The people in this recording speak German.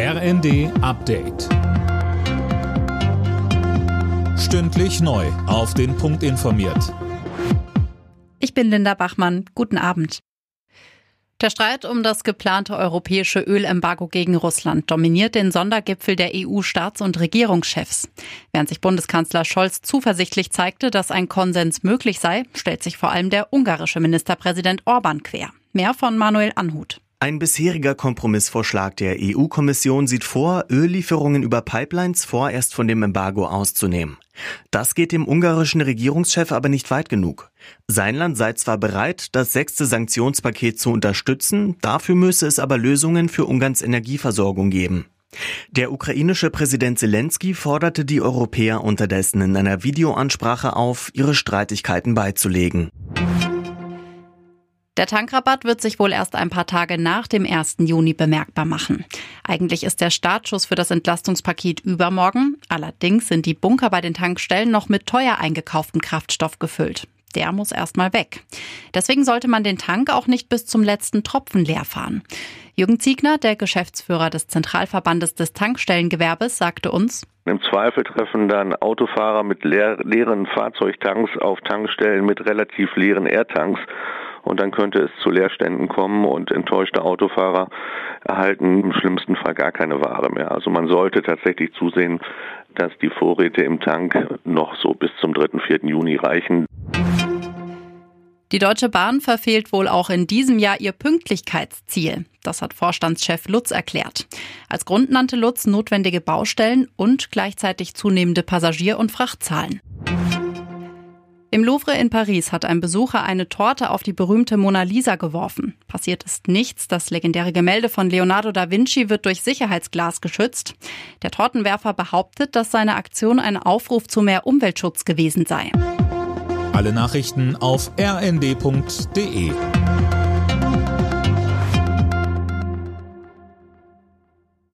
RND Update. Stündlich neu. Auf den Punkt informiert. Ich bin Linda Bachmann. Guten Abend. Der Streit um das geplante europäische Ölembargo gegen Russland dominiert den Sondergipfel der EU-Staats- und Regierungschefs. Während sich Bundeskanzler Scholz zuversichtlich zeigte, dass ein Konsens möglich sei, stellt sich vor allem der ungarische Ministerpräsident Orban quer. Mehr von Manuel Anhut. Ein bisheriger Kompromissvorschlag der EU-Kommission sieht vor, Öllieferungen über Pipelines vorerst von dem Embargo auszunehmen. Das geht dem ungarischen Regierungschef aber nicht weit genug. Sein Land sei zwar bereit, das sechste Sanktionspaket zu unterstützen, dafür müsse es aber Lösungen für Ungarns Energieversorgung geben. Der ukrainische Präsident Zelensky forderte die Europäer unterdessen in einer Videoansprache auf, ihre Streitigkeiten beizulegen. Der Tankrabatt wird sich wohl erst ein paar Tage nach dem 1. Juni bemerkbar machen. Eigentlich ist der Startschuss für das Entlastungspaket übermorgen. Allerdings sind die Bunker bei den Tankstellen noch mit teuer eingekauftem Kraftstoff gefüllt. Der muss erstmal weg. Deswegen sollte man den Tank auch nicht bis zum letzten Tropfen leer fahren. Jürgen Ziegner, der Geschäftsführer des Zentralverbandes des Tankstellengewerbes, sagte uns, im Zweifel treffen dann Autofahrer mit leer, leeren Fahrzeugtanks auf Tankstellen mit relativ leeren Airtanks und dann könnte es zu Leerständen kommen und enttäuschte Autofahrer erhalten im schlimmsten Fall gar keine Ware mehr. Also man sollte tatsächlich zusehen, dass die Vorräte im Tank noch so bis zum 3. 4. Juni reichen. Die Deutsche Bahn verfehlt wohl auch in diesem Jahr ihr Pünktlichkeitsziel. Das hat Vorstandschef Lutz erklärt. Als Grund nannte Lutz notwendige Baustellen und gleichzeitig zunehmende Passagier- und Frachtzahlen. Im Louvre in Paris hat ein Besucher eine Torte auf die berühmte Mona Lisa geworfen. Passiert ist nichts. Das legendäre Gemälde von Leonardo da Vinci wird durch Sicherheitsglas geschützt. Der Tortenwerfer behauptet, dass seine Aktion ein Aufruf zu mehr Umweltschutz gewesen sei. Alle Nachrichten auf rnd.de